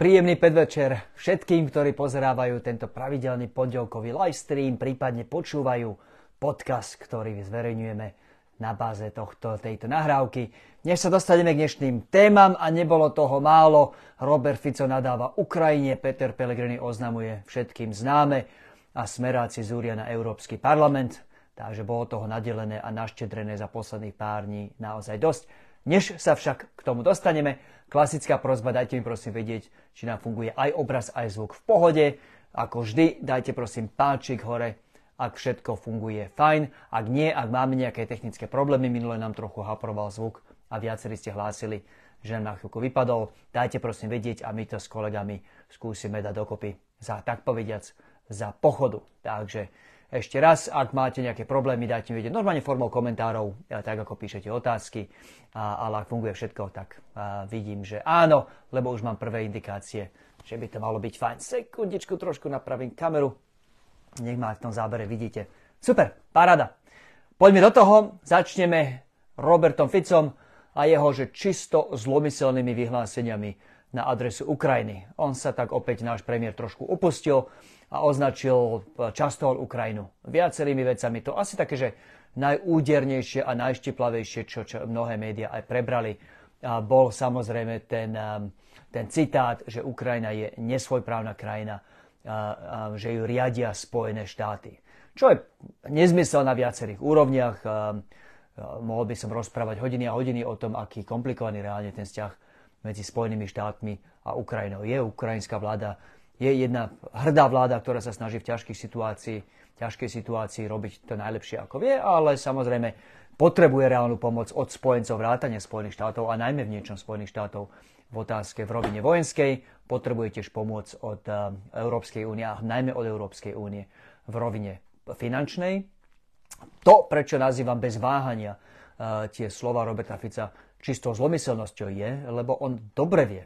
Príjemný predvečer všetkým, ktorí pozerávajú tento pravidelný pondelkový livestream, prípadne počúvajú podcast, ktorý zverejňujeme na báze tohto, tejto nahrávky. Než sa dostaneme k dnešným témam a nebolo toho málo, Robert Fico nadáva Ukrajine, Peter Pellegrini oznamuje všetkým známe a smeráci zúria na Európsky parlament, takže bolo toho nadelené a naštedrené za posledných pár dní naozaj dosť. Než sa však k tomu dostaneme, Klasická prozba, dajte mi prosím vedieť, či nám funguje aj obraz, aj zvuk v pohode. Ako vždy, dajte prosím páčik hore, ak všetko funguje fajn. Ak nie, ak máme nejaké technické problémy, minule nám trochu haproval zvuk a viacerí ste hlásili, že nám na chvíľku vypadol. Dajte prosím vedieť a my to s kolegami skúsime dať dokopy za, tak povediac, za pochodu. Takže ešte raz, ak máte nejaké problémy, dajte mi vedieť normálne formou komentárov, tak ako píšete otázky, a, ale ak funguje všetko, tak vidím, že áno, lebo už mám prvé indikácie, že by to malo byť fajn. Sekundičku, trošku napravím kameru, nech ma v tom zábere vidíte. Super, paráda. Poďme do toho, začneme Robertom Ficom a jeho, že čisto zlomyselnými vyhláseniami na adresu Ukrajiny. On sa tak opäť náš premiér trošku upustil a označil e, často Ukrajinu viacerými vecami. To asi také, že najúdernejšie a najštiplavejšie, čo, čo mnohé médiá aj prebrali, a bol samozrejme ten, e, ten citát, že Ukrajina je nesvojprávna krajina, a, a, že ju riadia Spojené štáty. Čo je nezmysel na viacerých úrovniach. A, mohol by som rozprávať hodiny a hodiny o tom, aký komplikovaný reálne ten vzťah medzi Spojenými štátmi a Ukrajinou je. Ukrajinská vláda je jedna hrdá vláda, ktorá sa snaží v ťažkej situácii, ťažkej situácii robiť to najlepšie ako vie, ale samozrejme potrebuje reálnu pomoc od spojencov vrátane Spojených štátov a najmä v niečom Spojených štátov v otázke v rovine vojenskej. Potrebuje tiež pomoc od uh, Európskej únie a najmä od Európskej únie v rovine finančnej. To, prečo nazývam bez váhania uh, tie slova Roberta Fica čistou zlomyselnosťou je, lebo on dobre vie,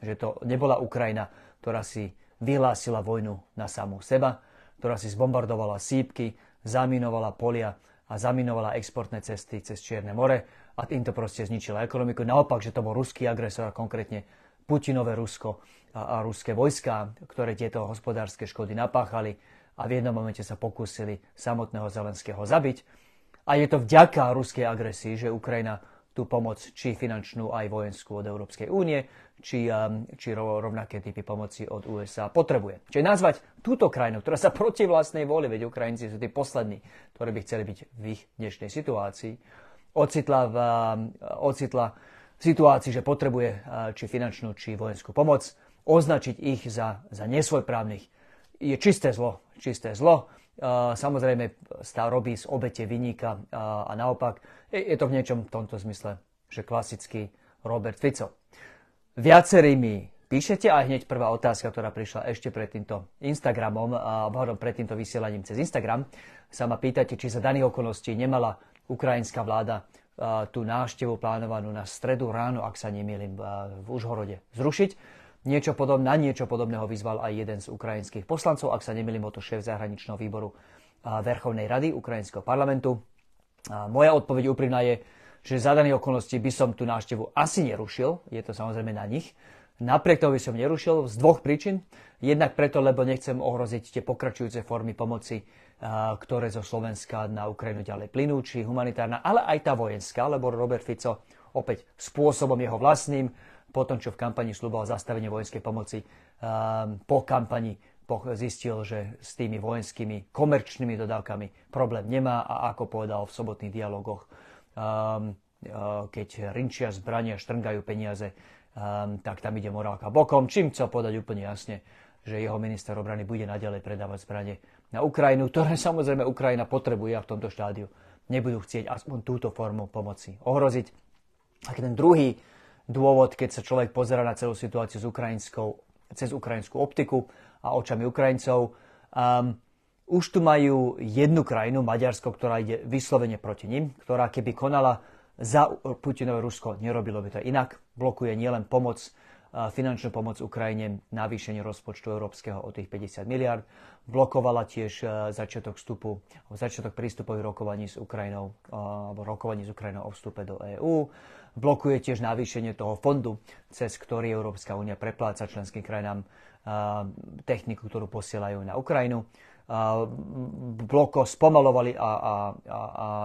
že to nebola Ukrajina, ktorá si vyhlásila vojnu na samú seba, ktorá si zbombardovala sípky, zaminovala polia a zaminovala exportné cesty cez Čierne more a týmto proste zničila ekonomiku. Naopak, že to bol ruský agresor, konkrétne Putinové Rusko a, a ruské vojska, ktoré tieto hospodárske škody napáchali a v jednom momente sa pokúsili samotného Zelenského zabiť. A je to vďaka ruskej agresii, že Ukrajina tú pomoc, či finančnú, aj vojenskú od Európskej únie, či, um, či rovnaké typy pomoci od USA potrebuje. Čiže nazvať túto krajinu, ktorá sa proti vlastnej voli, veď Ukrajinci sú tí poslední, ktorí by chceli byť v ich dnešnej situácii, ocitla v, um, ocitla v situácii, že potrebuje uh, či finančnú, či vojenskú pomoc, označiť ich za, za nesvojprávnych, je čisté zlo. Čisté zlo samozrejme stá robí z obete vyníka a naopak je to v niečom v tomto zmysle, že klasický Robert Fico. Viacerí mi píšete a hneď prvá otázka, ktorá prišla ešte pred týmto Instagramom, a pred týmto vysielaním cez Instagram, sa ma pýtate, či za daných okolností nemala ukrajinská vláda tú návštevu plánovanú na stredu ráno, ak sa nemýlim, v Užhorode zrušiť. Niečo podobné, na niečo podobného vyzval aj jeden z ukrajinských poslancov, ak sa nemýlim, o to šéf zahraničného výboru Verchovnej rady Ukrajinského parlamentu. A moja odpoveď úprimná je, že za daných okolností by som tú návštevu asi nerušil, je to samozrejme na nich. Napriek tomu by som nerušil z dvoch príčin. Jednak preto, lebo nechcem ohroziť tie pokračujúce formy pomoci, ktoré zo Slovenska na Ukrajinu ďalej plynú, či humanitárna, ale aj tá vojenská, lebo Robert Fico opäť spôsobom jeho vlastným po tom, čo v kampani slúboval zastavenie vojenskej pomoci, um, po kampani zistil, že s tými vojenskými komerčnými dodávkami problém nemá a ako povedal v sobotných dialogoch, um, uh, keď rinčia zbrania, štrngajú peniaze, um, tak tam ide morálka bokom. Čím chcel povedať úplne jasne, že jeho minister obrany bude naďalej predávať zbranie na Ukrajinu, ktoré samozrejme Ukrajina potrebuje a v tomto štádiu nebudú chcieť aspoň túto formu pomoci ohroziť. A ten druhý dôvod, keď sa človek pozera na celú situáciu s ukrajinskou, cez ukrajinskú optiku a očami Ukrajincov. Um, už tu majú jednu krajinu, Maďarsko, ktorá ide vyslovene proti nim, ktorá keby konala za Putinové Rusko, nerobilo by to inak. Blokuje nielen pomoc finančnú pomoc Ukrajine, navýšenie rozpočtu európskeho o tých 50 miliard. Blokovala tiež začiatok vstupu, začiatok prístupových rokovaní s Ukrajinou, alebo rokovaní s Ukrajinou o vstupe do EÚ. Blokuje tiež navýšenie toho fondu, cez ktorý Európska únia prepláca členským krajinám techniku, ktorú posielajú na Ukrajinu. Bloko spomalovali a, a, a,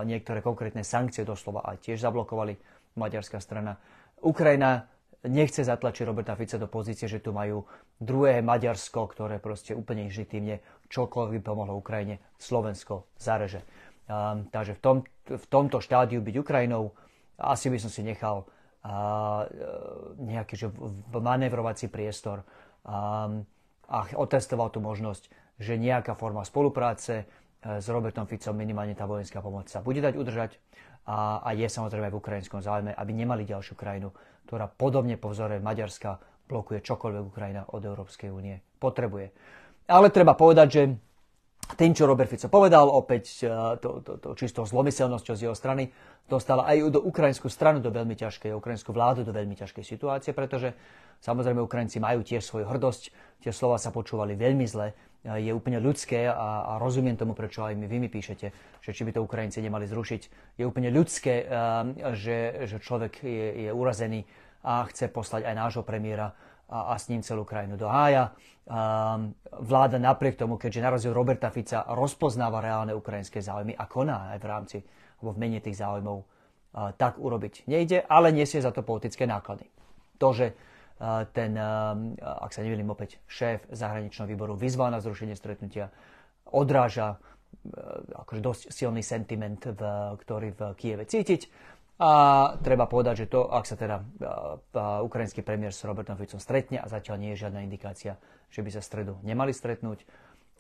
niektoré konkrétne sankcie doslova aj tiež zablokovali maďarská strana. Ukrajina nechce zatlačiť Roberta Fica do pozície, že tu majú druhé Maďarsko, ktoré proste úplne inžitívne čokoľvek by pomohlo Ukrajine, Slovensko zareže. Um, takže v, tom, v tomto štádiu byť Ukrajinou asi by som si nechal uh, nejaký že manevrovací priestor um, a otestoval tú možnosť, že nejaká forma spolupráce uh, s Robertom Ficom, minimálne tá vojenská pomoc sa bude dať udržať a, a je samozrejme v ukrajinskom záujme, aby nemali ďalšiu krajinu, ktorá podobne po vzore Maďarska blokuje čokoľvek Ukrajina od Európskej únie potrebuje. Ale treba povedať, že tým, čo Robert Fico povedal, opäť e, to, to, to čistou zlomyselnosťou z jeho strany, dostala aj do ukrajinskú stranu do veľmi ťažkej, ukrajinskú vládu do veľmi ťažkej situácie, pretože samozrejme Ukrajinci majú tiež svoju hrdosť, tie slova sa počúvali veľmi zle, e, je úplne ľudské a, a rozumiem tomu, prečo aj my, vy mi píšete, že či by to Ukrajinci nemali zrušiť. Je úplne ľudské, e, že, že človek je, je urazený a chce poslať aj nášho premiéra a, a s ním celú krajinu do hája. Um, vláda napriek tomu, keďže na rozdiel Roberta Fica rozpoznáva reálne ukrajinské záujmy a koná aj v rámci alebo v mene tých záujmov, uh, tak urobiť nejde, ale nesie za to politické náklady. To, že uh, ten, uh, ak sa nevilím opäť, šéf zahraničného výboru vyzval na zrušenie stretnutia, odráža akože dosť silný sentiment, v, ktorý v Kieve cítiť a treba povedať, že to, ak sa teda ukrajinský premiér s Robertom Ficom stretne a zatiaľ nie je žiadna indikácia, že by sa stredu nemali stretnúť,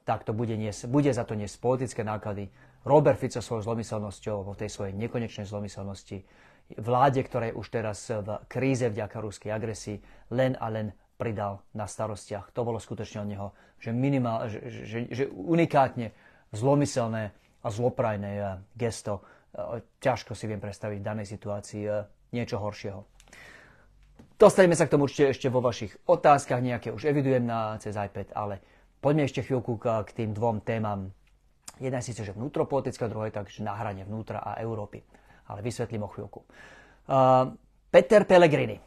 tak to bude, nies, bude za to niesť politické náklady. Robert Fico svojou zlomyselnosťou, vo tej svojej nekonečnej zlomyselnosti, vláde, ktorá je už teraz v kríze vďaka ruskej agresii, len a len pridal na starostiach. To bolo skutočne od neho, že, minimál, že, že, že unikátne zlomyselné a zloprajné eh, gesto E, ťažko si viem predstaviť v danej situácii e, niečo horšieho. Dostaneme sa k tomu určite ešte vo vašich otázkach, nejaké už evidujem na cez iPad, ale poďme ešte chvíľku k, k tým dvom témam. Jedna je síce, že vnútropolitická, druhá je takže na hrane vnútra a Európy. Ale vysvetlím o chvíľku. Uh, Peter Pellegrini.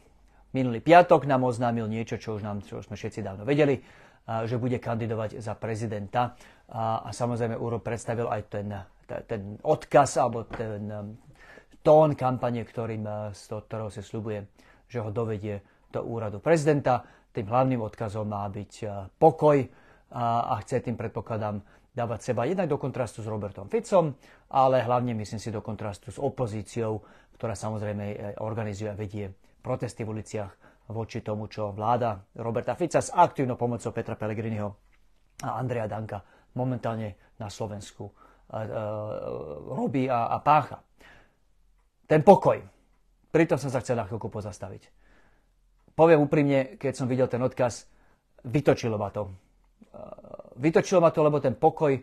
Minulý piatok nám oznámil niečo, čo už, nám, čo už sme všetci dávno vedeli, uh, že bude kandidovať za prezidenta. Uh, a samozrejme Uro predstavil aj ten ten odkaz alebo ten um, tón kampane, ktorým, uh, z ktorého si slubuje, že ho dovedie do úradu prezidenta. Tým hlavným odkazom má byť uh, pokoj a, a chce tým, predpokladám, dávať seba jednak do kontrastu s Robertom Ficom, ale hlavne myslím si do kontrastu s opozíciou, ktorá samozrejme eh, organizuje a vedie protesty v uliciach voči tomu, čo vláda Roberta Fica s aktívnou pomocou Petra Pellegriniho a Andreja Danka momentálne na Slovensku robí a, a pácha. Ten pokoj. Pritom som sa chcel na chvíľku pozastaviť. Poviem úprimne, keď som videl ten odkaz, vytočilo ma to. Vytočilo ma to, lebo ten pokoj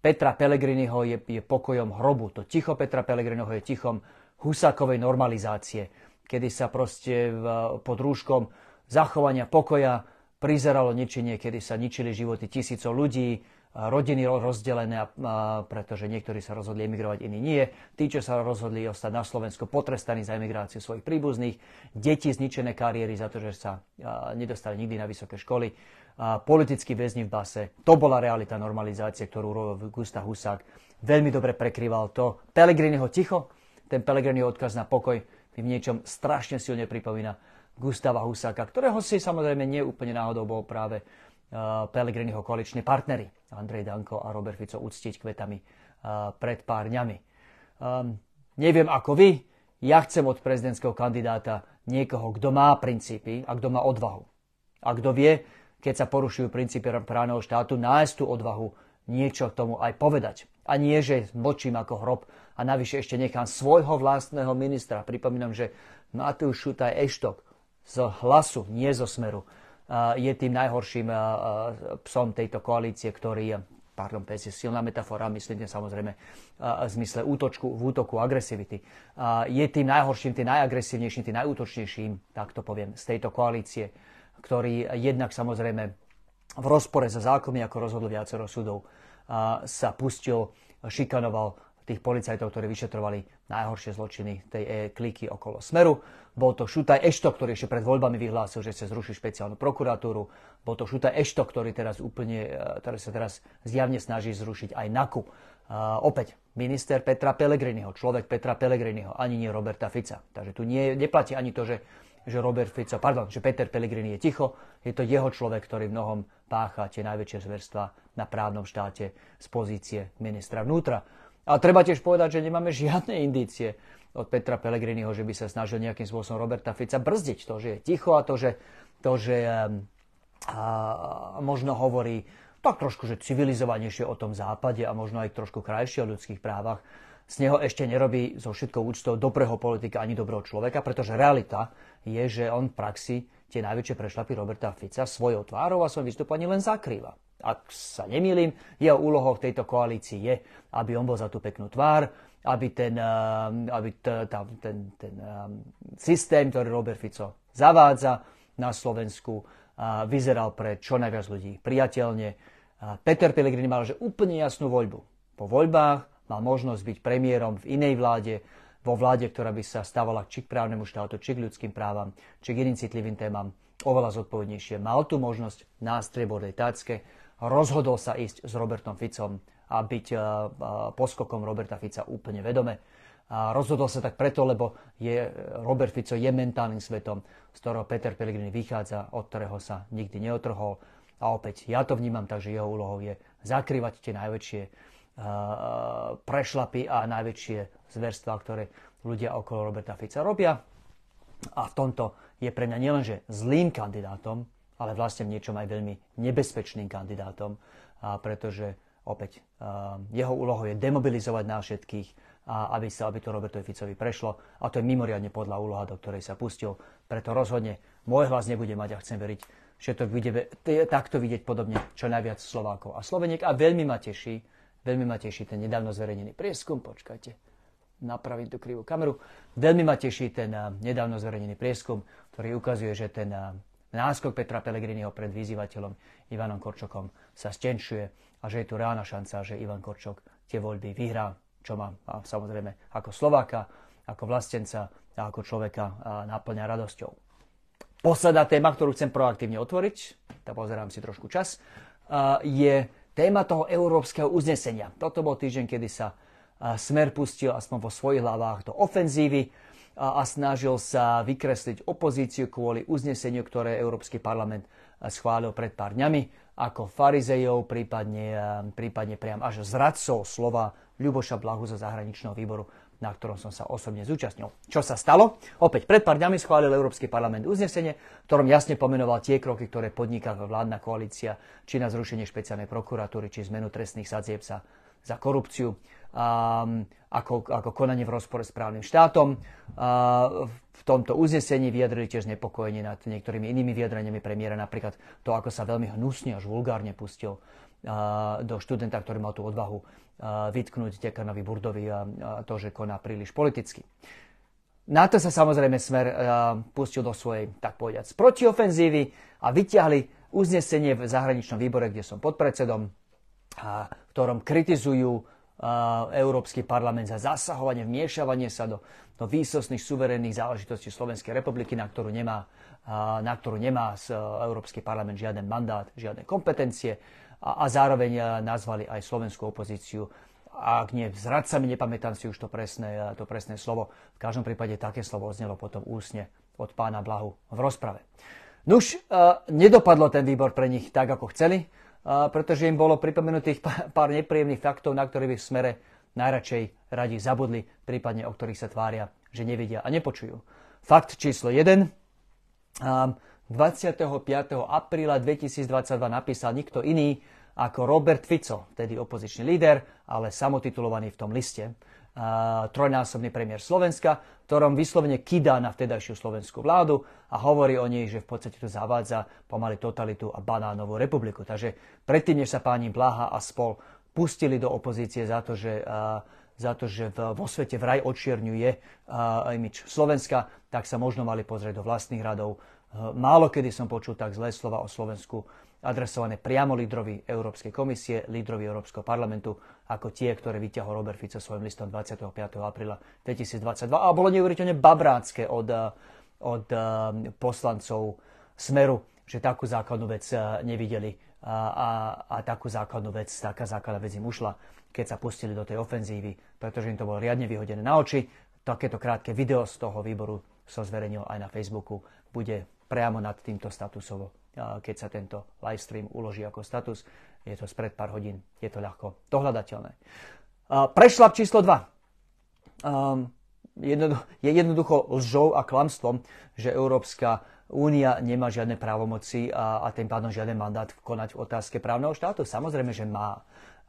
Petra Pellegriniho je, je pokojom hrobu. To ticho Petra Pellegriniho je tichom husákovej normalizácie, kedy sa proste v, pod rúškom zachovania pokoja prizeralo ničenie, kedy sa ničili životy tisícov ľudí, rodiny rozdelené, pretože niektorí sa rozhodli emigrovať, iní nie. Tí, čo sa rozhodli ostať na Slovensku, potrestaní za emigráciu svojich príbuzných, deti zničené kariéry za to, že sa nedostali nikdy na vysoké školy, politickí väzni v base. To bola realita normalizácie, ktorú urobil Gustav Husák. Veľmi dobre prekrýval to. Pelegriniho ticho, ten Pelegriniho odkaz na pokoj mi v niečom strašne silne pripomína Gustava Husáka, ktorého si samozrejme nie úplne náhodou bol práve Pelegriniho koaliční partnery Andrej Danko a Robert Fico uctiť kvetami pred pár dňami. Um, neviem ako vy, ja chcem od prezidentského kandidáta niekoho, kto má princípy a kto má odvahu. A kto vie, keď sa porušujú princípy právneho štátu, nájsť tú odvahu niečo k tomu aj povedať. A nie, že močím ako hrob a navyše ešte nechám svojho vlastného ministra. Pripomínam, že Matúš Šutaj Eštok z hlasu, nie zo smeru, je tým najhorším psom tejto koalície, ktorý pardon, pes je silná metafora, myslím samozrejme v zmysle útočku, v útoku agresivity, je tým najhorším, tým najagresívnejším, tým najútočnejším, tak to poviem, z tejto koalície, ktorý jednak samozrejme v rozpore za zákonmi, ako rozhodlo viacero súdov, sa pustil, šikanoval tých policajtov, ktorí vyšetrovali najhoršie zločiny tej e kliky okolo Smeru. Bol to Šutaj Eštok, ktorý ešte pred voľbami vyhlásil, že chce zrušiť špeciálnu prokuratúru. Bol to Šutaj Eštok, ktorý teraz úplne, e, ktorý sa teraz zjavne snaží zrušiť aj NAKU. Uh, opäť, minister Petra Pellegriniho, človek Petra Pellegriniho, ani nie Roberta Fica. Takže tu nie, neplatí ani to, že, že Robert Fico, pardon, že Peter Pellegrini je ticho. Je to jeho človek, ktorý v mnohom pácha tie najväčšie zverstva na právnom štáte z pozície ministra vnútra. A treba tiež povedať, že nemáme žiadne indície od Petra Pellegriniho, že by sa snažil nejakým spôsobom Roberta Fica brzdiť. To, že je ticho a to, že, to, že a, možno hovorí tak trošku, že civilizovanejšie o tom západe a možno aj trošku krajšie o ľudských právach, z neho ešte nerobí so všetkou úctou dobrého politika ani dobrého človeka, pretože realita je, že on v praxi tie najväčšie prešlapy Roberta Fica svojou tvárou a svojim vystúpaním len zakrýva ak sa nemýlim, jeho úlohou v tejto koalícii je, aby on bol za tú peknú tvár, aby ten, eh, aby t, tá, ten, ten um, systém, ktorý Robert Fico zavádza na Slovensku, uh, vyzeral pre čo najviac ľudí priateľne. Peter Pellegrini mal že úplne jasnú voľbu. Po voľbách mal možnosť byť premiérom v inej vláde, vo vláde, ktorá by sa stávala či k právnemu štátu, či k ľudským právam, či k iným citlivým témam oveľa zodpovednejšie. Mal tu možnosť na striebodej tácke rozhodol sa ísť s Robertom Ficom a byť uh, poskokom Roberta Fica úplne vedome. A rozhodol sa tak preto, lebo je, Robert Fico je mentálnym svetom, z ktorého Peter Pellegrini vychádza, od ktorého sa nikdy neotrhol. A opäť, ja to vnímam tak, že jeho úlohou je zakrývať tie najväčšie uh, prešlapy a najväčšie zverstva, ktoré ľudia okolo Roberta Fica robia. A v tomto je pre mňa nielenže zlým kandidátom, ale vlastne v niečom aj veľmi nebezpečným kandidátom, a pretože opäť jeho úlohou je demobilizovať nás všetkých, a aby sa aby to Robertovi Ficovi prešlo. A to je mimoriadne podľa úloha, do ktorej sa pustil. Preto rozhodne môj hlas nebude mať a chcem veriť, že to bude takto vidieť podobne čo najviac Slovákov a Sloveniek. A veľmi ma teší, veľmi ma teší ten nedávno zverejnený prieskum. Počkajte, napraviť tú krivú kameru. Veľmi ma teší ten nedávno zverejnený prieskum, ktorý ukazuje, že ten náskok Petra Pellegriniho pred vyzývateľom Ivanom Korčokom sa stenšuje a že je tu reálna šanca, že Ivan Korčok tie voľby vyhrá, čo má a samozrejme ako Slováka, ako vlastenca a ako človeka náplňa radosťou. Posledná téma, ktorú chcem proaktívne otvoriť, tak pozerám si trošku čas, je téma toho európskeho uznesenia. Toto bol týždeň, kedy sa Smer pustil aspoň vo svojich hlavách do ofenzívy a, a snažil sa vykresliť opozíciu kvôli uzneseniu, ktoré Európsky parlament schválil pred pár dňami ako farizejov, prípadne, prípadne priam až zradcov slova Ľuboša Blahu zo zahraničného výboru, na ktorom som sa osobne zúčastnil. Čo sa stalo? Opäť pred pár dňami schválil Európsky parlament uznesenie, ktorom jasne pomenoval tie kroky, ktoré podniká vládna koalícia, či na zrušenie špeciálnej prokuratúry, či zmenu trestných sadzieb sa za korupciu ako, ako konanie v rozpore s právnym štátom. V tomto uznesení vyjadrili tiež znepokojenie nad niektorými inými vyjadreniami premiéra, napríklad to, ako sa veľmi hnusne až vulgárne pustil do študenta, ktorý mal tú odvahu vytknúť dekanovi Burdovi a, to, že koná príliš politicky. Na to sa samozrejme Smer pustil do svojej, tak povediať, protiofenzívy a vyťahli uznesenie v zahraničnom výbore, kde som podpredsedom, v ktorom kritizujú Európsky parlament za zasahovanie, vmiešavanie sa do, do výsostných suverénnych záležitostí Slovenskej republiky, na ktorú nemá, na ktorú nemá Európsky parlament žiaden mandát, žiadne kompetencie a, a zároveň nazvali aj slovenskú opozíciu ak nie zradcami, nepamätám si už to presné, to presné slovo. V každom prípade také slovo znelo potom úsne od pána Blahu v rozprave. Nuž, nedopadlo ten výbor pre nich tak, ako chceli pretože im bolo pripomenutých pár nepríjemných faktov, na ktorých by v smere najradšej radi zabudli, prípadne o ktorých sa tvária, že nevidia a nepočujú. Fakt číslo 1. 25. apríla 2022 napísal nikto iný ako Robert Fico, tedy opozičný líder, ale samotitulovaný v tom liste, trojnásobný premiér Slovenska, v ktorom vyslovene kydá na vtedajšiu slovenskú vládu a hovorí o nej, že v podstate to zavádza pomaly totalitu a banánovú republiku. Takže predtým, než sa páni Blaha a spol pustili do opozície za to, že, za to, že vo svete vraj odčierňuje imič Slovenska, tak sa možno mali pozrieť do vlastných radov. Málo kedy som počul tak zlé slova o Slovensku adresované priamo lídrovi Európskej komisie, lídrovi Európskeho parlamentu, ako tie, ktoré vyťahol Robert Fico svojim listom 25. apríla 2022. A bolo neuveriteľne babrácké od, eh, od eh, poslancov Smeru, že takú základnú vec eh, nevideli a, a, a takú základnú vec, taká základná vec im ušla, keď sa pustili do tej ofenzívy, pretože im to bolo riadne vyhodené na oči. Takéto krátke video z toho výboru som zverejnil aj na Facebooku. Bude priamo nad týmto statusovo keď sa tento live stream uloží ako status. Je to spred pár hodín, je to ľahko dohľadateľné. Prešlap číslo 2. Um, je jednoducho lžou a klamstvom, že Európska únia nemá žiadne právomoci a, a tým pádom žiaden mandát konať v otázke právneho štátu. Samozrejme, že má.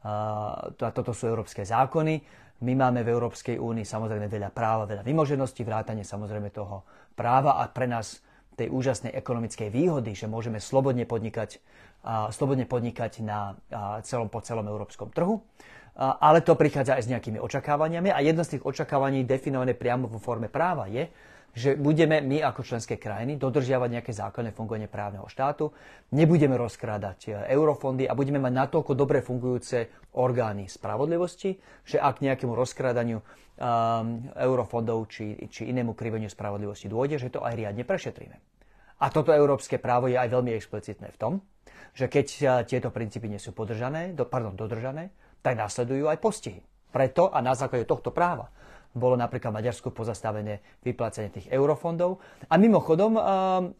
A, toto sú európske zákony. My máme v Európskej únii samozrejme veľa práva, veľa vymožeností, vrátane samozrejme toho práva a pre nás tej úžasnej ekonomickej výhody, že môžeme slobodne podnikať, slobodne podnikať na celom, po celom európskom trhu. Ale to prichádza aj s nejakými očakávaniami a jedno z tých očakávaní definované priamo vo forme práva je, že budeme my ako členské krajiny dodržiavať nejaké základné fungovanie právneho štátu, nebudeme rozkrádať e, eurofondy a budeme mať natoľko dobre fungujúce orgány spravodlivosti, že ak nejakému rozkrádaniu um, eurofondov či, či inému kriveniu spravodlivosti dôjde, že to aj riadne prešetríme. A toto európske právo je aj veľmi explicitné v tom, že keď e, tieto princípy nie sú podržané, do, pardon, dodržané, tak následujú aj postihy. Preto a na základe tohto práva bolo napríklad Maďarsku pozastavené vyplácanie tých eurofondov. A mimochodom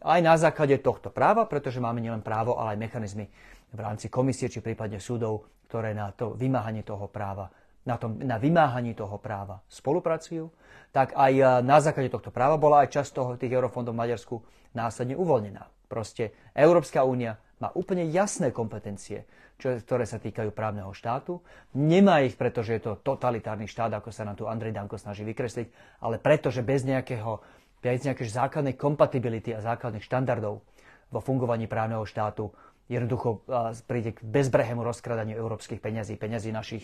aj na základe tohto práva, pretože máme nielen právo, ale aj mechanizmy v rámci komisie či prípadne súdov, ktoré na to vymáhanie toho práva na, tom, na vymáhaní toho práva spolupracujú, tak aj na základe tohto práva bola aj časť toho, tých eurofondov v Maďarsku následne uvoľnená. Proste Európska únia má úplne jasné kompetencie, čo, ktoré sa týkajú právneho štátu. Nemá ich, pretože je to totalitárny štát, ako sa nám tu Andrej Danko snaží vykresliť, ale preto, že bez, nejakého, bez nejakej základnej kompatibility a základných štandardov vo fungovaní právneho štátu jednoducho príde k bezbrehému rozkradaniu európskych peňazí, peňazí našich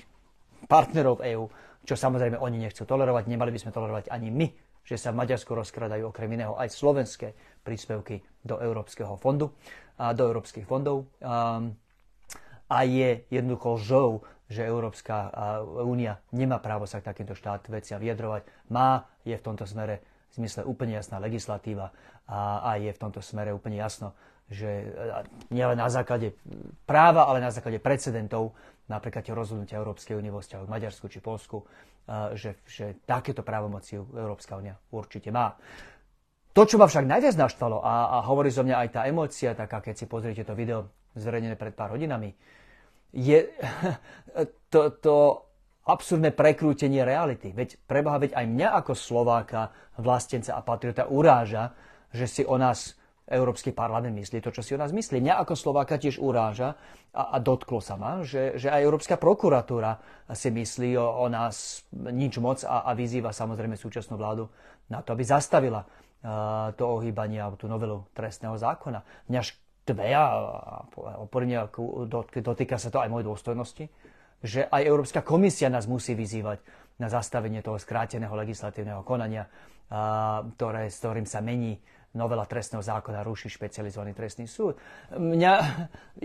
partnerov EÚ, čo samozrejme oni nechcú tolerovať, nemali by sme tolerovať ani my, že sa v Maďarsku rozkradajú okrem iného aj slovenské príspevky do Európskeho fondu a do európskych fondov. Um, a je jednoducho lžou, že Európska únia nemá právo sa k takýmto štát veciam vyjadrovať. Má, je v tomto smere v zmysle úplne jasná legislatíva a, a je v tomto smere úplne jasno, že nielen na základe práva, ale na základe precedentov, napríklad tie rozhodnutia Európskej únie vo vzťahu k Maďarsku či Polsku, že, že takéto právomoci Európska únia určite má. To, čo ma však najviac naštvalo a, a hovorí zo mňa aj tá emócia, taká keď si pozriete to video zverejnené pred pár hodinami, je to, to absurdné prekrútenie reality. Veď preboha, veď aj mňa ako Slováka, vlastenca a patriota uráža, že si o nás Európsky parlament myslí to, čo si o nás myslí. Mňa ako Slováka tiež uráža a, a dotklo sa ma, že, že aj Európska prokuratúra si myslí o, o nás nič moc a, a vyzýva samozrejme súčasnú vládu na to, aby zastavila to ohýbanie alebo tú novelu trestného zákona. Mňa štve a oporne dotýka sa to aj mojej dôstojnosti, že aj Európska komisia nás musí vyzývať na zastavenie toho skráteného legislatívneho konania, ktoré, s ktorým sa mení novela trestného zákona, ruší špecializovaný trestný súd. Mňa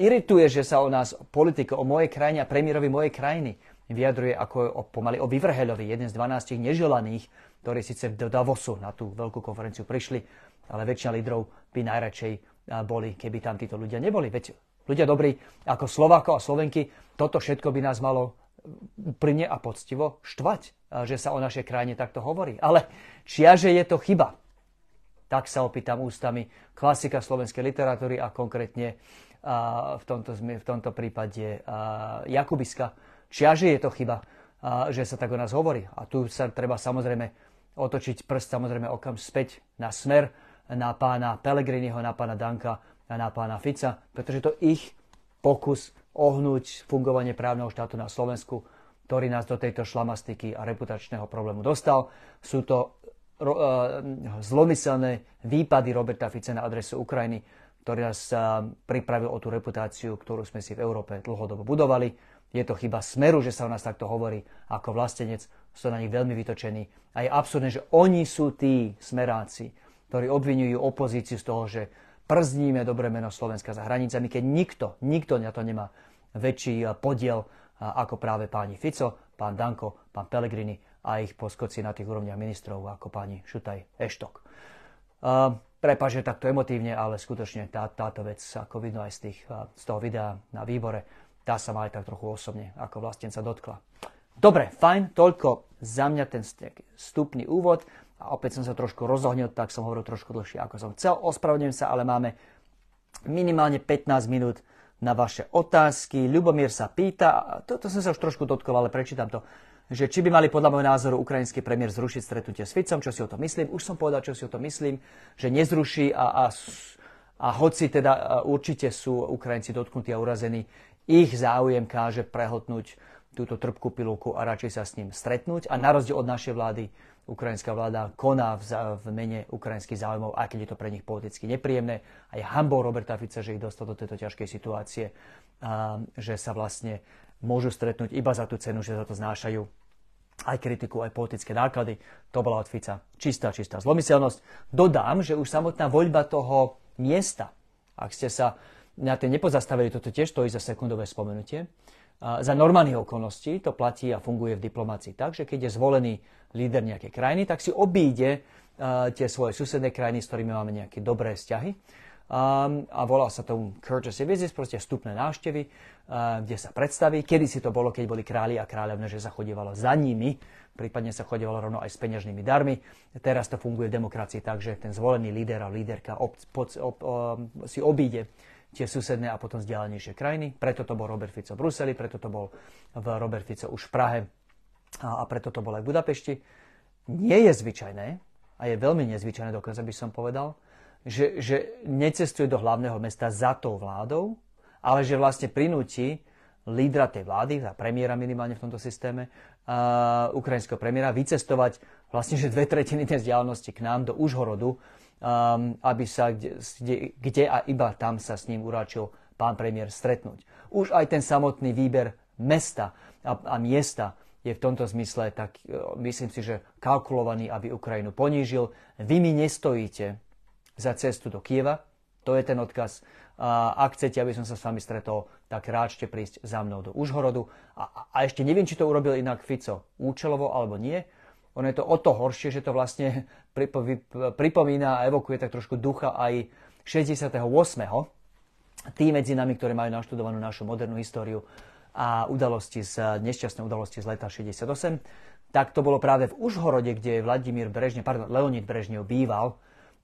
irituje, že sa o nás politika, o mojej krajine a premiérovi mojej krajiny vyjadruje ako o, pomaly o Vyvrheľovi, jeden z 12 neželaných, ktorí síce do Davosu na tú veľkú konferenciu prišli, ale väčšina lídrov by najradšej boli, keby tam títo ľudia neboli. Veď ľudia dobrí ako Slováko a Slovenky, toto všetko by nás malo úprimne a poctivo štvať, že sa o našej krajine takto hovorí. Ale čiaže je to chyba. Tak sa opýtam ústami klasika slovenskej literatúry a konkrétne v tomto, v tomto prípade Jakubiska. Čiaže je to chyba, že sa tak o nás hovorí. A tu sa treba samozrejme otočiť prst samozrejme okam späť na smer, na pána Pelegriniho, na pána Danka a na pána Fica, pretože to ich pokus ohnúť fungovanie právneho štátu na Slovensku ktorý nás do tejto šlamastiky a reputačného problému dostal. Sú to zlomyselné výpady Roberta Fice na adresu Ukrajiny, ktorý uh, pripravil o tú reputáciu, ktorú sme si v Európe dlhodobo budovali. Je to chyba smeru, že sa o nás takto hovorí ako vlastenec. Sú na nich veľmi vytočení. A je absurdné, že oni sú tí smeráci, ktorí obvinujú opozíciu z toho, že przníme dobré meno Slovenska za hranicami, keď nikto, nikto na to nemá väčší podiel ako práve páni Fico, pán Danko, pán Pellegrini a ich poskoci na tých úrovniach ministrov ako pani Šutaj Eštok. Uh, Prepač, že takto emotívne, ale skutočne tá, táto vec, ako vidno aj z, tých, z toho videa na výbore, tá sa ma aj tak trochu osobne ako vlastenca dotkla. Dobre, fajn, toľko za mňa ten stupný úvod. A opäť som sa trošku rozohnil, tak som hovoril trošku dlhšie, ako som chcel. Ospravedlňujem sa, ale máme minimálne 15 minút na vaše otázky. Ľubomír sa pýta, toto som sa už trošku dotkol, ale prečítam to, že či by mali podľa môjho názoru ukrajinský premiér zrušiť stretnutie s Ficom, čo si o to myslím. Už som povedal, čo si o to myslím, že nezruší a, a, a hoci teda určite sú Ukrajinci dotknutí a urazení, ich záujem káže prehltnúť túto trpkú pilulku a radšej sa s ním stretnúť. A na rozdiel od našej vlády, ukrajinská vláda koná v, v mene ukrajinských záujmov, aj keď je to pre nich politicky nepríjemné. A je hambou Roberta Fica, že ich dostal do tejto ťažkej situácie, a, že sa vlastne môžu stretnúť iba za tú cenu, že za to znášajú aj kritiku, aj politické náklady. To bola od Fica čistá, čistá zlomyselnosť. Dodám, že už samotná voľba toho miesta, ak ste sa na tie nepozastavili, toto tiež stojí za sekundové spomenutie, za normálnych okolností to platí a funguje v diplomácii tak, že keď je zvolený líder nejakej krajiny, tak si obíde tie svoje susedné krajiny, s ktorými máme nejaké dobré vzťahy. A volá sa tomu courtesy visits, proste vstupné návštevy, kde sa predstaví. Kedy si to bolo, keď boli králi a kráľovne, že sa chodívalo za nimi, prípadne sa chodívalo rovno aj s peňažnými darmi. Teraz to funguje v demokracii tak, že ten zvolený líder a líderka ob, ob, ob, si obíde tie susedné a potom vzdialenejšie krajiny. Preto to bol Robert Fico v Bruseli, preto to bol v Robert Fico už v Prahe a, a preto to bol aj v Budapešti. Nie je zvyčajné, a je veľmi nezvyčajné, dokonca by som povedal, že, že necestuje do hlavného mesta za tou vládou, ale že vlastne prinúti lídra tej vlády, a premiéra minimálne v tomto systéme, uh, ukrajinského premiéra, vycestovať vlastne že dve tretiny tej vzdialenosti k nám do Užhorodu, um, aby sa kde, kde a iba tam sa s ním uráčil pán premiér stretnúť. Už aj ten samotný výber mesta a, a miesta je v tomto zmysle tak, uh, myslím si, že kalkulovaný, aby Ukrajinu ponížil. Vy mi nestojíte za cestu do Kieva, to je ten odkaz. Ak chcete, aby som sa s vami stretol, tak ráčte prísť za mnou do Užhorodu. A, a ešte neviem, či to urobil inak Fico účelovo alebo nie, ono je to o to horšie, že to vlastne pripomína a evokuje tak trošku ducha aj 68. Tí medzi nami, ktorí majú naštudovanú našu modernú históriu a udalosti z, nešťastné udalosti z leta 68, tak to bolo práve v Užhorode, kde Vladimír Brežnev, pardon, Leonid Brežnev býval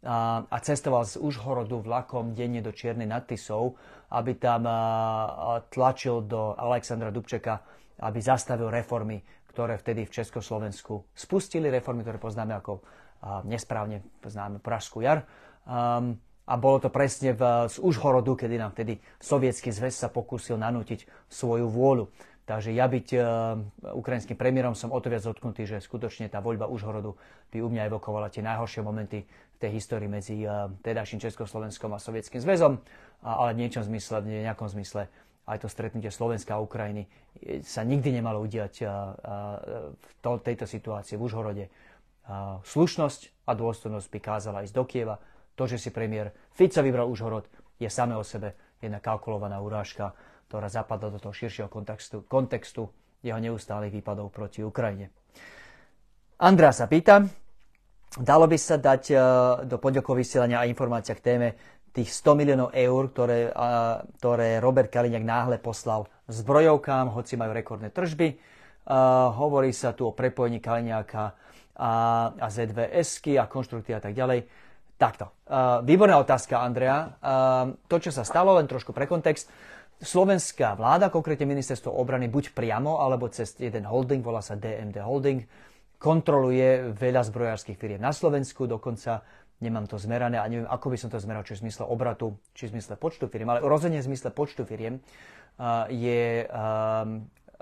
a, a cestoval z Užhorodu vlakom denne do Čiernej nad Tisou, aby tam a, tlačil do Alexandra Dubčeka, aby zastavil reformy ktoré vtedy v Československu spustili, reformy, ktoré poznáme ako nesprávne poznáme Pražskú jar. Um, a bolo to presne v, z Užhorodu, kedy nám vtedy sovietský zväz sa pokúsil nanútiť svoju vôľu. Takže ja byť uh, ukrajinským premiérom som o to viac dotknutý, že skutočne tá voľba Užhorodu by u mňa evokovala tie najhoršie momenty tej histórii medzi uh, tedajším Československom a Sovietským zväzom, ale v niečom zmysle, v nejakom zmysle aj to stretnutie Slovenska a Ukrajiny sa nikdy nemalo udiať v tejto situácii v Užhorode. Slušnosť a dôstojnosť by kázala ísť do Kieva. To, že si premiér Fica vybral Užhorod, je samé o sebe jedna kalkulovaná urážka, ktorá zapadla do toho širšieho kontextu, kontextu jeho neustálých výpadov proti Ukrajine. Andrea sa pýta, dalo by sa dať do podokov vysielania a informácia k téme tých 100 miliónov eur, ktoré, ktoré Robert Kaliňák náhle poslal zbrojovkám, hoci majú rekordné tržby. A, hovorí sa tu o prepojení Kaliňáka a, a ZVS a konštrukty a tak ďalej. Takto. A, výborná otázka, Andrea. To, čo sa stalo, len trošku pre kontext. Slovenská vláda, konkrétne ministerstvo obrany, buď priamo, alebo cez jeden holding, volá sa DMD Holding, kontroluje veľa zbrojárskych firiem na Slovensku, dokonca nemám to zmerané a neviem, ako by som to zmeral, či v zmysle obratu, či v zmysle počtu firiem, ale rozhodne v zmysle počtu firiem je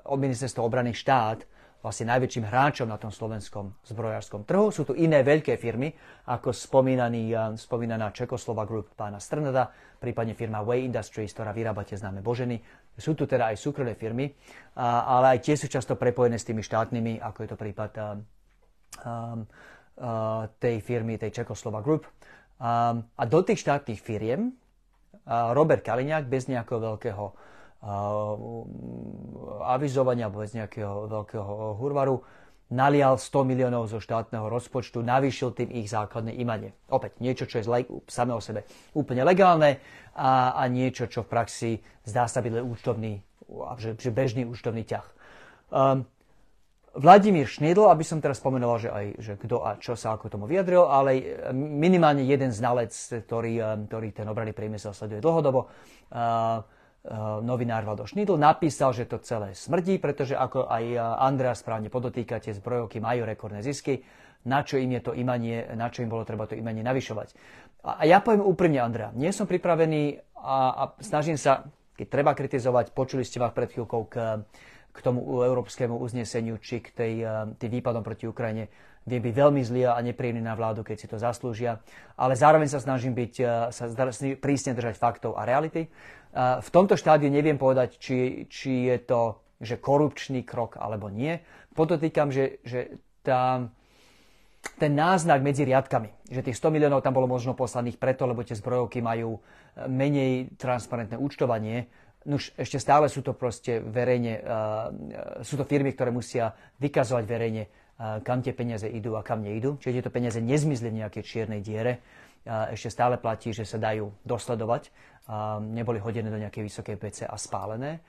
ministerstvo obrany štát vlastne najväčším hráčom na tom slovenskom zbrojárskom trhu. Sú tu iné veľké firmy, ako spomínaný, spomínaná Čekoslova Group pána Strnada, prípadne firma Way Industries, ktorá vyrába tie známe boženy. Sú tu teda aj súkromné firmy, ale aj tie sú často prepojené s tými štátnymi, ako je to prípad tej firmy, tej Čekoslova Group. A do tých štátnych firiem Robert Kaliňák bez nejakého veľkého avizovania alebo bez nejakého veľkého hurvaru nalial 100 miliónov zo štátneho rozpočtu, navýšil tým ich základné imanie. Opäť niečo, čo je zle, samé o sebe úplne legálne a, a niečo, čo v praxi zdá sa byť účtovný, že, že bežný účtovný ťah. Um, Vladimír Šnedl, aby som teraz spomenul, že aj že kto a čo sa ako tomu vyjadril, ale minimálne jeden znalec, ktorý, ktorý ten obranný priemysel sleduje dlhodobo, uh, novinár Valdo Šnidl napísal, že to celé smrdí, pretože ako aj eh, Andrea správne podotýkate, zbrojovky majú rekordné zisky, na čo im je to imanie, na čo im bolo treba to imanie navyšovať. A ja poviem úprimne, Andrea, nie som pripravený a, a snažím sa, keď treba kritizovať, počuli ste vás pred chvíľkou k, k tomu európskemu uzneseniu, či k tej, eh, tým výpadom proti Ukrajine, viem byť veľmi zlý a nepríjemný na vládu, keď si to zaslúžia, ale zároveň sa snažím byť, sa prísne držať faktov a reality. V tomto štádiu neviem povedať, či, či je to že korupčný krok alebo nie. Podotýkam, že, že tá, ten náznak medzi riadkami, že tých 100 miliónov tam bolo možno poslaných preto, lebo tie zbrojovky majú e, menej transparentné účtovanie, Nuž, ešte stále sú to proste verejne, uh, sú to firmy, ktoré musia vykazovať verejne, kam tie peniaze idú a kam neidú. Čiže tieto peniaze nezmizli v nejakej čiernej diere ešte stále platí, že sa dajú dosledovať. Neboli hodené do nejakej vysokej PC a spálené.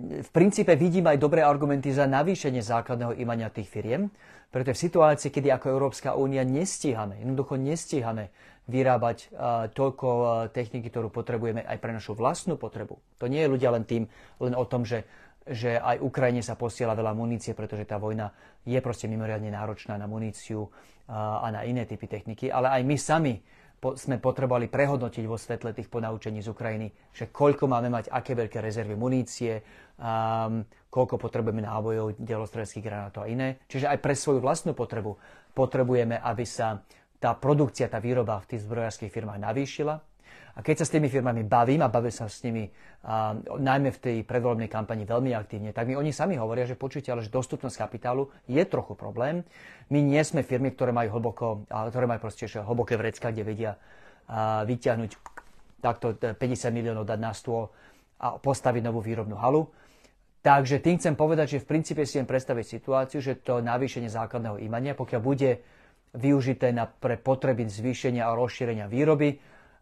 V princípe vidím aj dobré argumenty za navýšenie základného imania tých firiem, pretože v situácii, kedy ako Európska únia nestíhame, jednoducho nestíhame vyrábať toľko techniky, ktorú potrebujeme aj pre našu vlastnú potrebu. To nie je ľudia len tým, len o tom, že že aj Ukrajine sa posiela veľa munície, pretože tá vojna je proste mimoriadne náročná na muníciu a na iné typy techniky, ale aj my sami sme potrebovali prehodnotiť vo svetle tých ponaučení z Ukrajiny, že koľko máme mať, aké veľké rezervy munície, um, koľko potrebujeme nábojov, delostrelských granátov a iné. Čiže aj pre svoju vlastnú potrebu potrebujeme, aby sa tá produkcia, tá výroba v tých zbrojárských firmách navýšila, a keď sa s tými firmami bavím a bavím sa s nimi a, najmä v tej predvolebnej kampani veľmi aktívne, tak mi oni sami hovoria, že počujete, ale že dostupnosť kapitálu je trochu problém. My nie sme firmy, ktoré majú hlboko, ktoré majú proste hlboké vrecka, kde vedia a, vyťahnuť takto 50 miliónov dať na stôl a postaviť novú výrobnú halu. Takže tým chcem povedať, že v princípe si viem predstaviť situáciu, že to navýšenie základného imania, pokiaľ bude využité na, pre potreby zvýšenia a rozšírenia výroby,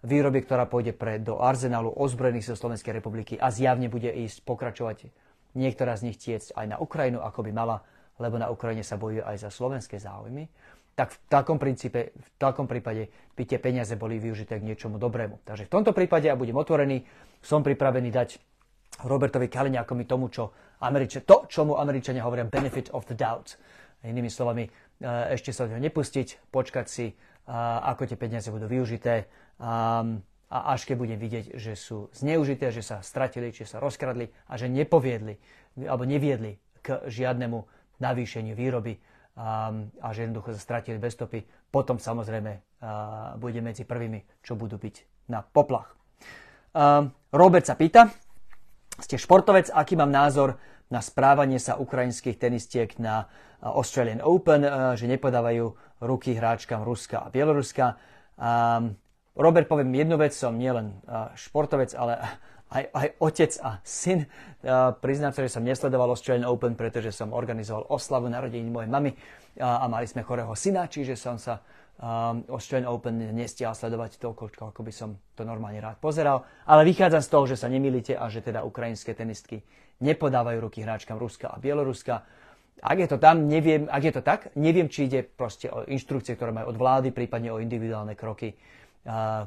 výroby, ktorá pôjde pre, do arzenálu ozbrojených síl Slovenskej republiky a zjavne bude ísť pokračovať niektorá z nich tiecť aj na Ukrajinu, ako by mala, lebo na Ukrajine sa bojuje aj za slovenské záujmy, tak v takom, princípe, v takom prípade by tie peniaze boli využité k niečomu dobrému. Takže v tomto prípade ja budem otvorený, som pripravený dať Robertovi Kaliňákovi tomu, čo Američa, to, čomu Američania hovoria benefit of the doubt. Inými slovami, e, ešte sa do nepustiť, počkať si, ako tie peniaze budú využité a, a až keď budem vidieť, že sú zneužité, že sa stratili, či sa rozkradli a že nepoviedli alebo neviedli k žiadnemu navýšeniu výroby a, a že jednoducho sa stratili bez stopy, potom samozrejme a, bude medzi prvými, čo budú byť na poplach. A, Robert sa pýta, ste športovec, aký mám názor na správanie sa ukrajinských tenistiek na Australian Open, že nepodávajú ruky hráčkam Ruska a Bieloruska. Robert, poviem jednu vec, som nielen športovec, ale aj, aj otec a syn. Priznám sa, že som nesledoval Australian Open, pretože som organizoval oslavu narodení mojej mamy a mali sme chorého syna, čiže som sa Australian Open nestial sledovať toľko, ako by som to normálne rád pozeral. Ale vychádzam z toho, že sa nemýlite a že teda ukrajinské tenistky nepodávajú ruky hráčkam Ruska a Bieloruska. Ak je to tam, neviem, ak je to tak, neviem, či ide proste o inštrukcie, ktoré majú od vlády, prípadne o individuálne kroky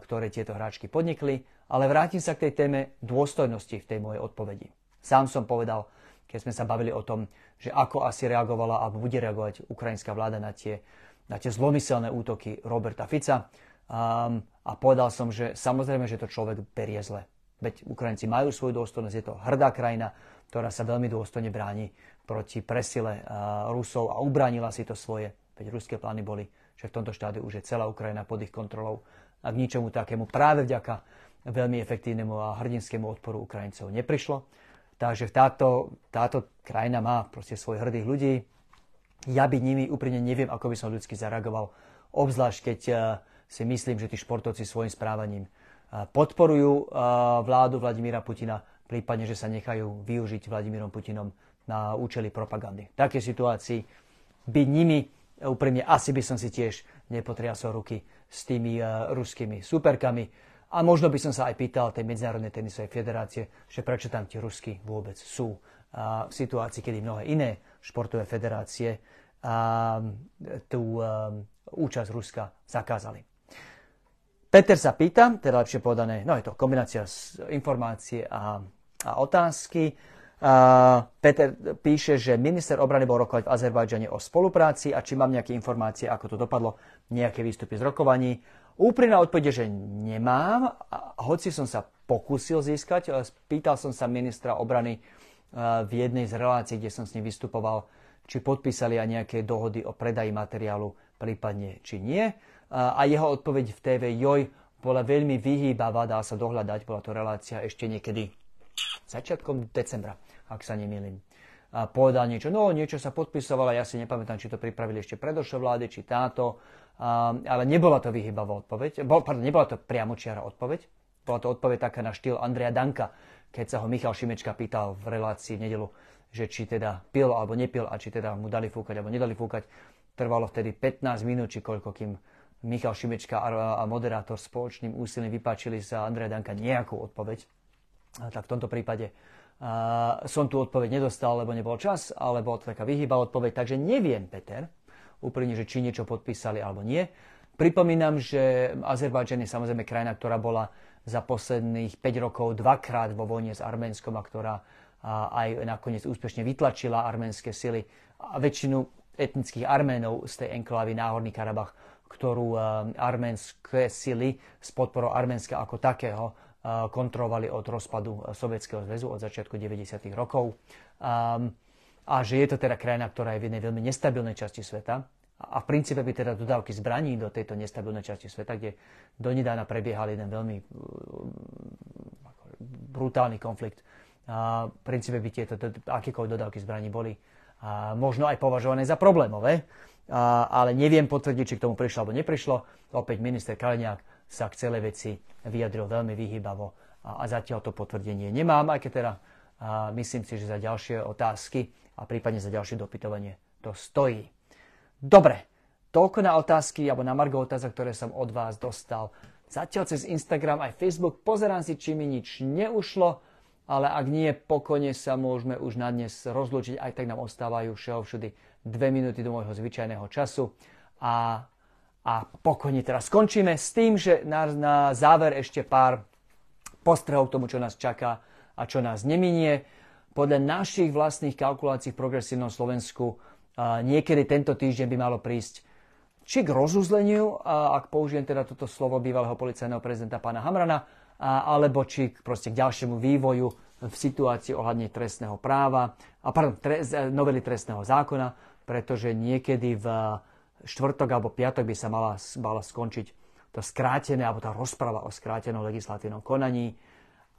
ktoré tieto hráčky podnikli, ale vrátim sa k tej téme dôstojnosti v tej mojej odpovedi. Sám som povedal, keď sme sa bavili o tom, že ako asi reagovala alebo bude reagovať ukrajinská vláda na tie, na tie zlomyselné útoky Roberta Fica. Um, a povedal som, že samozrejme, že to človek berie zle. Veď Ukrajinci majú svoju dôstojnosť, je to hrdá krajina, ktorá sa veľmi dôstojne bráni proti presile Rusov a ubránila si to svoje. Veď ruské plány boli, že v tomto štádiu už je celá Ukrajina pod ich kontrolou a k ničomu takému práve vďaka veľmi efektívnemu a hrdinskému odporu Ukrajincov neprišlo. Takže táto, táto krajina má proste svojich hrdých ľudí. Ja byť nimi úprimne neviem, ako by som ľudsky zareagoval. Obzvlášť, keď si myslím, že tí športovci svojim správaním podporujú vládu Vladimíra Putina, prípadne, že sa nechajú využiť Vladimírom Putinom na účely propagandy. V takej situácii byť nimi, úprimne asi by som si tiež nepotriasol ruky s tými ruskými superkami. A možno by som sa aj pýtal tej Medzinárodnej tenisovej federácie, že prečo tam tie Rusky vôbec sú. A v situácii, kedy mnohé iné športové federácie a, tú účasť Ruska zakázali. Peter sa pýta, teda lepšie povedané, no je to kombinácia informácie a, a otázky. Uh, Peter píše, že minister obrany bol rokovať v Azerbajdžane o spolupráci a či mám nejaké informácie, ako to dopadlo, nejaké výstupy z rokovaní. Úprimná odpoveď, že nemám, hoci som sa pokúsil získať. Spýtal som sa ministra obrany uh, v jednej z relácií, kde som s ním vystupoval, či podpísali aj nejaké dohody o predaji materiálu, prípadne či nie a jeho odpoveď v TV Joj bola veľmi vyhýbavá, dá sa dohľadať, bola to relácia ešte niekedy začiatkom decembra, ak sa nemýlim. A povedal niečo, no niečo sa podpisovalo, ja si nepamätám, či to pripravili ešte predošlé vlády, či táto, a, ale nebola to vyhýbavá odpoveď, bol, pardon, nebola to priamočiara odpoveď, bola to odpoveď taká na štýl Andreja Danka, keď sa ho Michal Šimečka pýtal v relácii v nedelu, že či teda pil alebo nepil a či teda mu dali fúkať alebo nedali fúkať. Trvalo vtedy 15 minút, či koľko, kým Michal Šimečka a moderátor spoločným úsilím vypáčili sa Andreja Danka nejakú odpoveď. Tak v tomto prípade som tú odpoveď nedostal, lebo nebol čas, ale bola to taká vyhýba odpoveď, takže neviem, Peter, úplne, že či niečo podpísali alebo nie. Pripomínam, že Azerbajdžan je samozrejme krajina, ktorá bola za posledných 5 rokov dvakrát vo vojne s Arménskom a ktorá aj nakoniec úspešne vytlačila arménske sily a väčšinu etnických Arménov z tej enklávy Náhorný Karabach ktorú arménske sily s podporou Arménska ako takého kontrolovali od rozpadu eh, Sovietskeho zväzu od začiatku 90. rokov. Ehm, a že je to teda krajina, ktorá je v jednej veľmi nestabilnej časti sveta. A v princípe by teda dodávky zbraní do tejto nestabilnej časti sveta, kde donedávna prebiehal jeden veľmi brutálny konflikt. A v princípe by tieto akékoľvek dodávky zbraní boli a možno aj považované za problémové ale neviem potvrdiť, či k tomu prišlo alebo neprišlo. Opäť minister Kaliňák sa k celej veci vyjadril veľmi vyhýbavo a, a zatiaľ to potvrdenie nemám, aj keď teda a, myslím si, že za ďalšie otázky a prípadne za ďalšie dopytovanie to stojí. Dobre, toľko na otázky alebo na margo otázok, ktoré som od vás dostal. Zatiaľ cez Instagram aj Facebook pozerám si, či mi nič neušlo, ale ak nie, pokojne sa môžeme už na dnes rozlúčiť, aj tak nám ostávajú všeho všudy dve minúty do môjho zvyčajného času a, a pokojne teraz skončíme s tým, že na, na záver ešte pár postrehov k tomu, čo nás čaká a čo nás neminie. Podľa našich vlastných kalkulácií v progresívnom Slovensku niekedy tento týždeň by malo prísť či k rozuzleniu, ak použijem teda toto slovo bývalého policajného prezidenta pána Hamrana, alebo či proste k ďalšiemu vývoju v situácii ohľadne trestného práva, a pardon, tre, novely trestného zákona, pretože niekedy v štvrtok alebo piatok by sa mala, mala skončiť to skrátené, alebo tá rozprava o skrátenom legislatívnom konaní.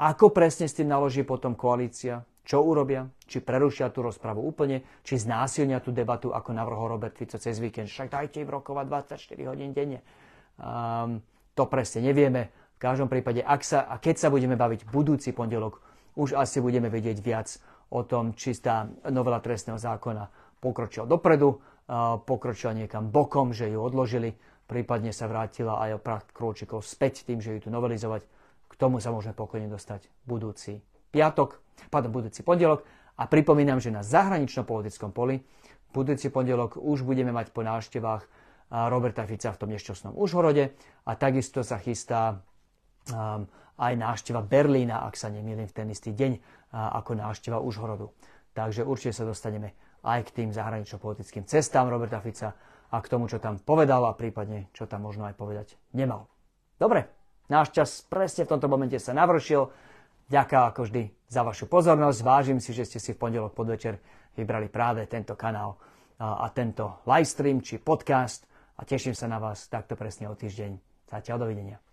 Ako presne s tým naloží potom koalícia? Čo urobia? Či prerušia tú rozpravu úplne? Či znásilnia tú debatu, ako navrhol Robert Fico cez víkend? Však dajte im rokovať 24 hodín denne. Um, to presne nevieme. V každom prípade, ak sa, a keď sa budeme baviť budúci pondelok, už asi budeme vedieť viac o tom, či tá novela trestného zákona pokročila dopredu, pokročila niekam bokom, že ju odložili, prípadne sa vrátila aj o pár krôčikov späť tým, že ju tu novelizovať. K tomu sa môžeme pokojne dostať budúci piatok, pardon, budúci pondelok. A pripomínam, že na zahraničnom politickom poli budúci pondelok už budeme mať po návštevách Roberta Fica v tom nešťastnom Užhorode a takisto sa chystá um, aj návšteva Berlína, ak sa nemýlim v ten istý deň, ako návšteva Užhorodu. Takže určite sa dostaneme aj k tým zahranično-politickým cestám Roberta Fica a k tomu, čo tam povedal a prípadne, čo tam možno aj povedať nemal. Dobre, náš čas presne v tomto momente sa navršil. Ďakujem ako vždy za vašu pozornosť. Vážim si, že ste si v pondelok podvečer vybrali práve tento kanál a tento livestream či podcast a teším sa na vás takto presne o týždeň. Zatiaľ dovidenia.